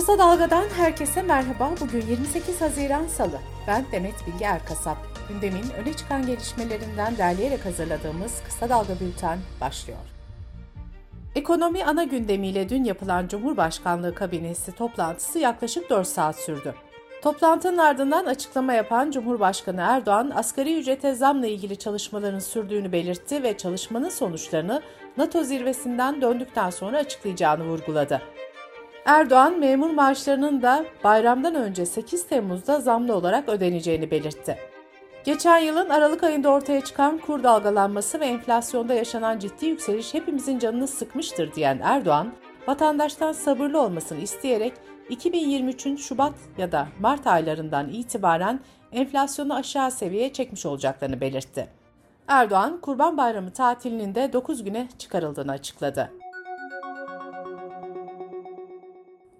Kısa Dalga'dan herkese merhaba. Bugün 28 Haziran Salı. Ben Demet Bilge Erkasap. Gündemin öne çıkan gelişmelerinden derleyerek hazırladığımız Kısa Dalga Bülten başlıyor. Ekonomi ana gündemiyle dün yapılan Cumhurbaşkanlığı kabinesi toplantısı yaklaşık 4 saat sürdü. Toplantının ardından açıklama yapan Cumhurbaşkanı Erdoğan, asgari ücrete zamla ilgili çalışmaların sürdüğünü belirtti ve çalışmanın sonuçlarını NATO zirvesinden döndükten sonra açıklayacağını vurguladı. Erdoğan, memur maaşlarının da bayramdan önce 8 Temmuz'da zamlı olarak ödeneceğini belirtti. Geçen yılın Aralık ayında ortaya çıkan kur dalgalanması ve enflasyonda yaşanan ciddi yükseliş hepimizin canını sıkmıştır diyen Erdoğan, vatandaştan sabırlı olmasını isteyerek 2023'ün Şubat ya da Mart aylarından itibaren enflasyonu aşağı seviyeye çekmiş olacaklarını belirtti. Erdoğan, Kurban Bayramı tatilinin de 9 güne çıkarıldığını açıkladı.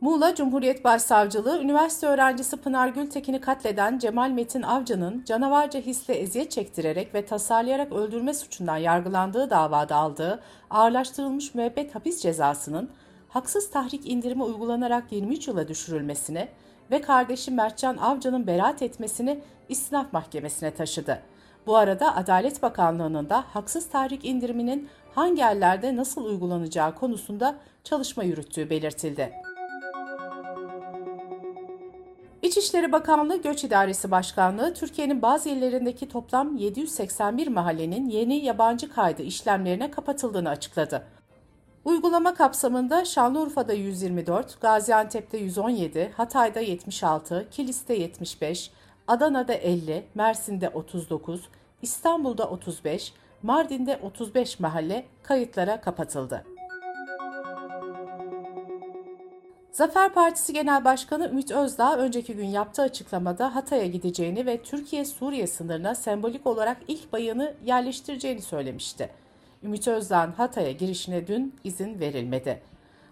Muğla Cumhuriyet Başsavcılığı, üniversite öğrencisi Pınar Gültekin'i katleden Cemal Metin Avcı'nın canavarca hisle eziyet çektirerek ve tasarlayarak öldürme suçundan yargılandığı davada aldığı ağırlaştırılmış müebbet hapis cezasının haksız tahrik indirimi uygulanarak 23 yıla düşürülmesini ve kardeşi Mertcan Avcı'nın beraat etmesini istinaf mahkemesine taşıdı. Bu arada Adalet Bakanlığı'nın da haksız tahrik indiriminin hangi yerlerde nasıl uygulanacağı konusunda çalışma yürüttüğü belirtildi. İçişleri Bakanlığı Göç İdaresi Başkanlığı, Türkiye'nin bazı illerindeki toplam 781 mahallenin yeni yabancı kaydı işlemlerine kapatıldığını açıkladı. Uygulama kapsamında Şanlıurfa'da 124, Gaziantep'te 117, Hatay'da 76, Kilis'te 75, Adana'da 50, Mersin'de 39, İstanbul'da 35, Mardin'de 35 mahalle kayıtlara kapatıldı. Zafer Partisi Genel Başkanı Ümit Özdağ önceki gün yaptığı açıklamada Hatay'a gideceğini ve Türkiye-Suriye sınırına sembolik olarak ilk bayını yerleştireceğini söylemişti. Ümit Özdağ'ın Hatay'a girişine dün izin verilmedi.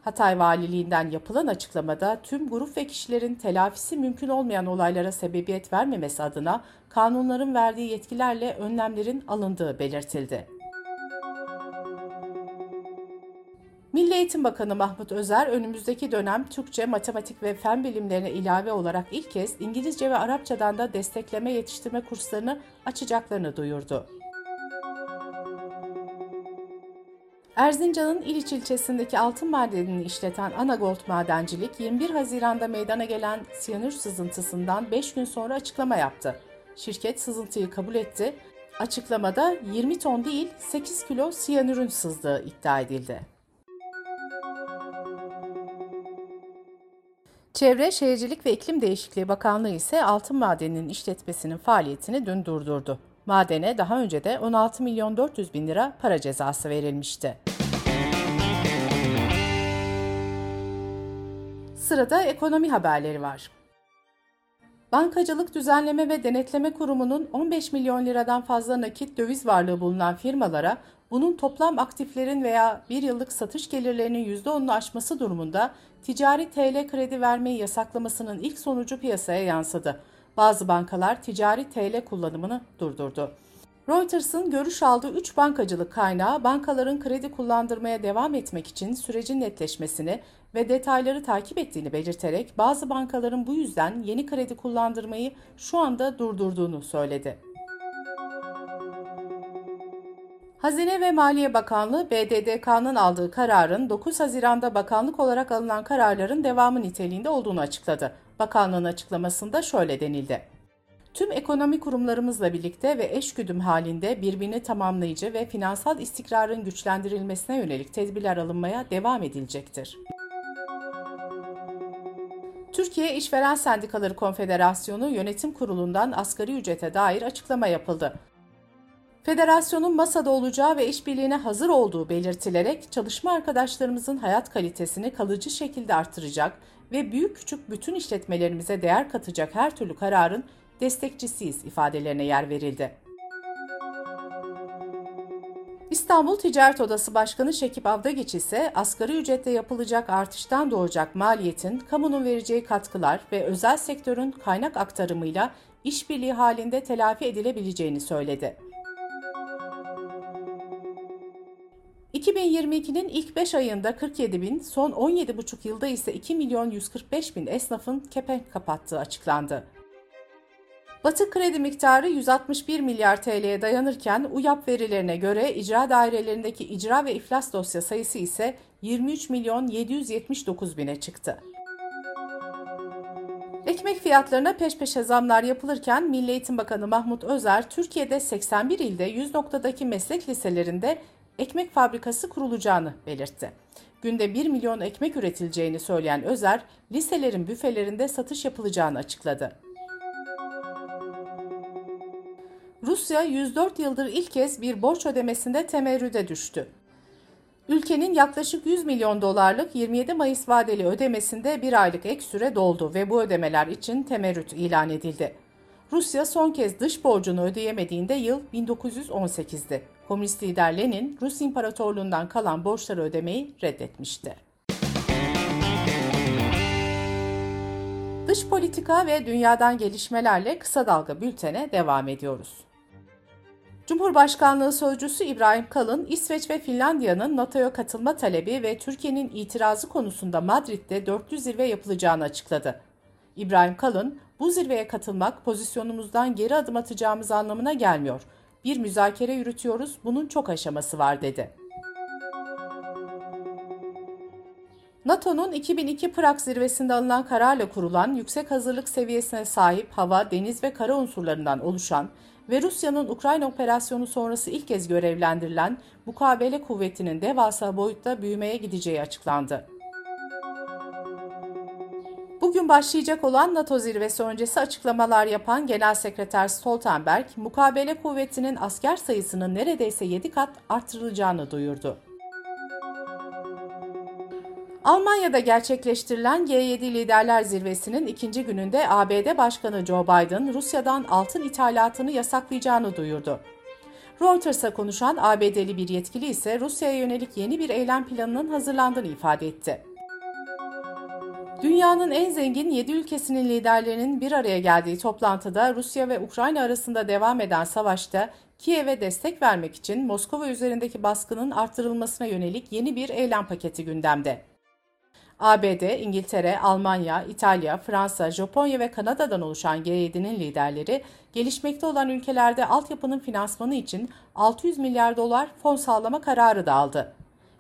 Hatay Valiliğinden yapılan açıklamada tüm grup ve kişilerin telafisi mümkün olmayan olaylara sebebiyet vermemesi adına kanunların verdiği yetkilerle önlemlerin alındığı belirtildi. Eğitim Bakanı Mahmut Özer önümüzdeki dönem Türkçe, matematik ve fen bilimlerine ilave olarak ilk kez İngilizce ve Arapçadan da destekleme yetiştirme kurslarını açacaklarını duyurdu. Erzincan'ın İliç ilçesindeki altın madenini işleten Anagold Madencilik 21 Haziran'da meydana gelen siyanür sızıntısından 5 gün sonra açıklama yaptı. Şirket sızıntıyı kabul etti. Açıklamada 20 ton değil 8 kilo siyanürün sızdığı iddia edildi. Çevre, Şehircilik ve İklim Değişikliği Bakanlığı ise altın madeninin işletmesinin faaliyetini dün durdurdu. Madene daha önce de 16 milyon 400 bin lira para cezası verilmişti. Sırada ekonomi haberleri var. Bankacılık Düzenleme ve Denetleme Kurumu'nun 15 milyon liradan fazla nakit döviz varlığı bulunan firmalara bunun toplam aktiflerin veya bir yıllık satış gelirlerinin %10'unu aşması durumunda ticari TL kredi vermeyi yasaklamasının ilk sonucu piyasaya yansıdı. Bazı bankalar ticari TL kullanımını durdurdu. Reuters'ın görüş aldığı 3 bankacılık kaynağı bankaların kredi kullandırmaya devam etmek için sürecin netleşmesini ve detayları takip ettiğini belirterek bazı bankaların bu yüzden yeni kredi kullandırmayı şu anda durdurduğunu söyledi. Hazine ve Maliye Bakanlığı BDDK'nın aldığı kararın 9 Haziran'da bakanlık olarak alınan kararların devamı niteliğinde olduğunu açıkladı. Bakanlığın açıklamasında şöyle denildi. Tüm ekonomi kurumlarımızla birlikte ve eşgüdüm halinde birbirini tamamlayıcı ve finansal istikrarın güçlendirilmesine yönelik tedbirler alınmaya devam edilecektir. Türkiye İşveren Sendikaları Konfederasyonu Yönetim Kurulu'ndan asgari ücrete dair açıklama yapıldı. Federasyonun masada olacağı ve işbirliğine hazır olduğu belirtilerek çalışma arkadaşlarımızın hayat kalitesini kalıcı şekilde artıracak ve büyük küçük bütün işletmelerimize değer katacak her türlü kararın destekçisiyiz ifadelerine yer verildi. İstanbul Ticaret Odası Başkanı Şekip Avdagiç ise asgari ücretle yapılacak artıştan doğacak maliyetin kamunun vereceği katkılar ve özel sektörün kaynak aktarımıyla işbirliği halinde telafi edilebileceğini söyledi. 2022'nin ilk 5 ayında 47 bin, son 17,5 yılda ise 2 milyon 145 bin esnafın kepenk kapattığı açıklandı. Batık kredi miktarı 161 milyar TL'ye dayanırken UYAP verilerine göre icra dairelerindeki icra ve iflas dosya sayısı ise 23 milyon 779 bine çıktı. Ekmek fiyatlarına peş peşe zamlar yapılırken Milli Eğitim Bakanı Mahmut Özer, Türkiye'de 81 ilde 100 noktadaki meslek liselerinde ekmek fabrikası kurulacağını belirtti. Günde 1 milyon ekmek üretileceğini söyleyen Özer, liselerin büfelerinde satış yapılacağını açıkladı. Rusya 104 yıldır ilk kez bir borç ödemesinde temerrüde düştü. Ülkenin yaklaşık 100 milyon dolarlık 27 Mayıs vadeli ödemesinde bir aylık ek süre doldu ve bu ödemeler için temerrüt ilan edildi. Rusya son kez dış borcunu ödeyemediğinde yıl 1918'di. Komünist lider Lenin, Rus İmparatorluğundan kalan borçları ödemeyi reddetmişti. Dış politika ve dünyadan gelişmelerle kısa dalga bültene devam ediyoruz. Cumhurbaşkanlığı Sözcüsü İbrahim Kalın, İsveç ve Finlandiya'nın NATO'ya katılma talebi ve Türkiye'nin itirazı konusunda Madrid'de dörtlü zirve yapılacağını açıkladı. İbrahim Kalın, bu zirveye katılmak pozisyonumuzdan geri adım atacağımız anlamına gelmiyor. Bir müzakere yürütüyoruz, bunun çok aşaması var dedi. NATO'nun 2002 Prag zirvesinde alınan kararla kurulan yüksek hazırlık seviyesine sahip hava, deniz ve kara unsurlarından oluşan ve Rusya'nın Ukrayna operasyonu sonrası ilk kez görevlendirilen mukabele kuvvetinin devasa boyutta büyümeye gideceği açıklandı. Bugün başlayacak olan NATO zirvesi öncesi açıklamalar yapan Genel Sekreter Stoltenberg, mukabele kuvvetinin asker sayısının neredeyse 7 kat artırılacağını duyurdu. Almanya'da gerçekleştirilen G7 Liderler Zirvesi'nin ikinci gününde ABD Başkanı Joe Biden, Rusya'dan altın ithalatını yasaklayacağını duyurdu. Reuters'a konuşan ABD'li bir yetkili ise Rusya'ya yönelik yeni bir eylem planının hazırlandığını ifade etti. Dünyanın en zengin 7 ülkesinin liderlerinin bir araya geldiği toplantıda Rusya ve Ukrayna arasında devam eden savaşta Kiev'e destek vermek için Moskova üzerindeki baskının artırılmasına yönelik yeni bir eylem paketi gündemde. ABD, İngiltere, Almanya, İtalya, Fransa, Japonya ve Kanada'dan oluşan G7'nin liderleri, gelişmekte olan ülkelerde altyapının finansmanı için 600 milyar dolar fon sağlama kararı da aldı.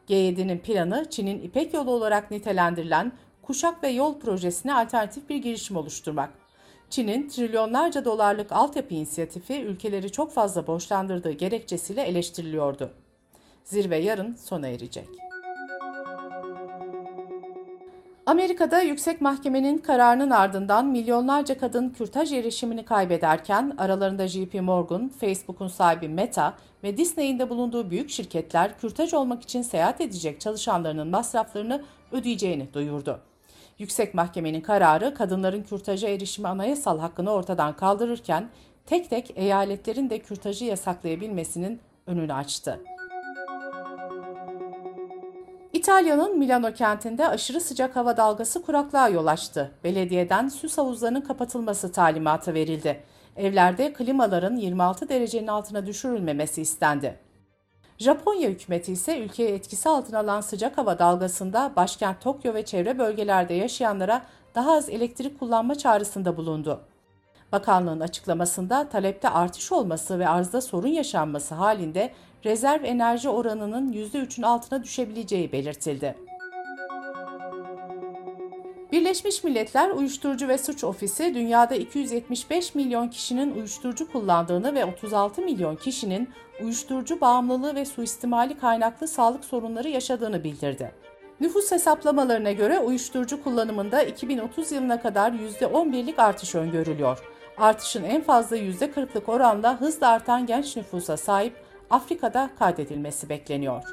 G7'nin planı Çin'in İpek yolu olarak nitelendirilen Kuşak ve Yol projesine alternatif bir girişim oluşturmak. Çin'in trilyonlarca dolarlık altyapı inisiyatifi ülkeleri çok fazla borçlandırdığı gerekçesiyle eleştiriliyordu. Zirve yarın sona erecek. Amerika'da yüksek mahkemenin kararının ardından milyonlarca kadın kürtaj erişimini kaybederken aralarında JP Morgan, Facebook'un sahibi Meta ve Disney'in de bulunduğu büyük şirketler kürtaj olmak için seyahat edecek çalışanlarının masraflarını ödeyeceğini duyurdu. Yüksek Mahkemenin kararı kadınların kürtaja erişimi anayasal hakkını ortadan kaldırırken tek tek eyaletlerin de kürtajı yasaklayabilmesinin önünü açtı. İtalya'nın Milano kentinde aşırı sıcak hava dalgası kuraklığa yol açtı. Belediyeden süs havuzlarının kapatılması talimatı verildi. Evlerde klimaların 26 derecenin altına düşürülmemesi istendi. Japonya hükümeti ise ülkeye etkisi altına alan sıcak hava dalgasında başkent Tokyo ve çevre bölgelerde yaşayanlara daha az elektrik kullanma çağrısında bulundu. Bakanlığın açıklamasında talepte artış olması ve arzda sorun yaşanması halinde rezerv enerji oranının %3'ün altına düşebileceği belirtildi. Birleşmiş Milletler Uyuşturucu ve Suç Ofisi dünyada 275 milyon kişinin uyuşturucu kullandığını ve 36 milyon kişinin uyuşturucu bağımlılığı ve suistimali kaynaklı sağlık sorunları yaşadığını bildirdi. Nüfus hesaplamalarına göre uyuşturucu kullanımında 2030 yılına kadar %11'lik artış öngörülüyor. Artışın en fazla %40'lık oranla hızla artan genç nüfusa sahip Afrika'da kaydedilmesi bekleniyor.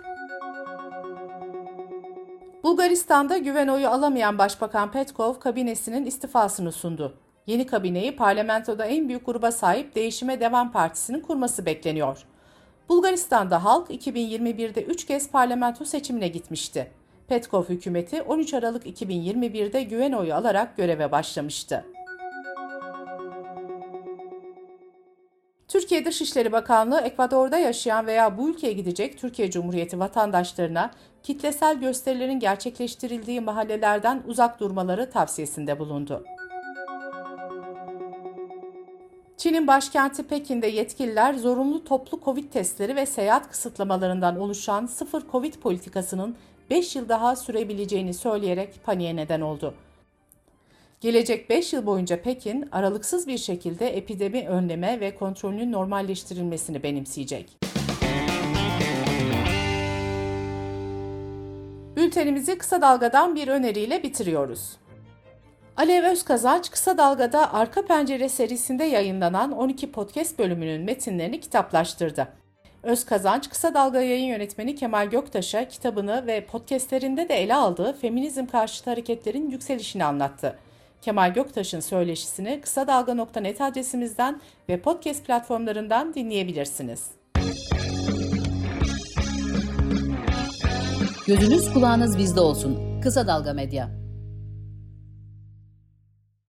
Bulgaristan'da güven oyu alamayan Başbakan Petkov kabinesinin istifasını sundu. Yeni kabineyi parlamentoda en büyük gruba sahip Değişime Devam Partisi'nin kurması bekleniyor. Bulgaristan'da halk 2021'de 3 kez parlamento seçimine gitmişti. Petkov hükümeti 13 Aralık 2021'de güven oyu alarak göreve başlamıştı. Türkiye Dışişleri Bakanlığı Ekvador'da yaşayan veya bu ülkeye gidecek Türkiye Cumhuriyeti vatandaşlarına kitlesel gösterilerin gerçekleştirildiği mahallelerden uzak durmaları tavsiyesinde bulundu. Çin'in başkenti Pekin'de yetkililer zorunlu toplu Covid testleri ve seyahat kısıtlamalarından oluşan sıfır Covid politikasının 5 yıl daha sürebileceğini söyleyerek paniğe neden oldu. Gelecek 5 yıl boyunca Pekin aralıksız bir şekilde epidemi önleme ve kontrolünün normalleştirilmesini benimseyecek. Bültenimizi kısa dalgadan bir öneriyle bitiriyoruz. Alev Özkazanç Kısa Dalga'da Arka Pencere serisinde yayınlanan 12 podcast bölümünün metinlerini kitaplaştırdı. Özkazanç Kısa Dalga yayın yönetmeni Kemal Göktaş'a kitabını ve podcastlerinde de ele aldığı feminizm karşıtı hareketlerin yükselişini anlattı. Kemal Göktaş'ın söyleşisini kısa dalga.net adresimizden ve podcast platformlarından dinleyebilirsiniz. Gözünüz kulağınız bizde olsun. Kısa Dalga Medya.